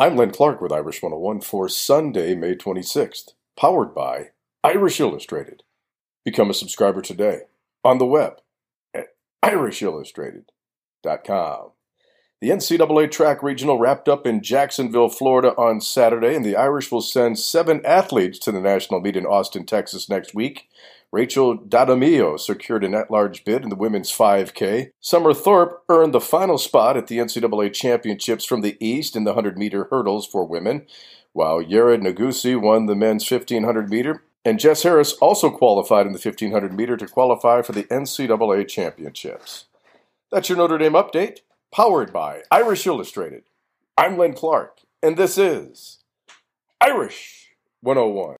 I'm Len Clark with Irish 101 for Sunday, May 26th, powered by Irish Illustrated. Become a subscriber today on the web at irishillustrated.com. The NCAA track regional wrapped up in Jacksonville, Florida on Saturday, and the Irish will send seven athletes to the national meet in Austin, Texas next week. Rachel DaDamio secured an at-large bid in the women's 5K. Summer Thorpe earned the final spot at the NCAA championships from the East in the 100-meter hurdles for women, while Yared Nuguse won the men's 1500 meter, and Jess Harris also qualified in the 1500 meter to qualify for the NCAA championships. That's your Notre Dame update, powered by Irish Illustrated. I'm Len Clark, and this is Irish 101.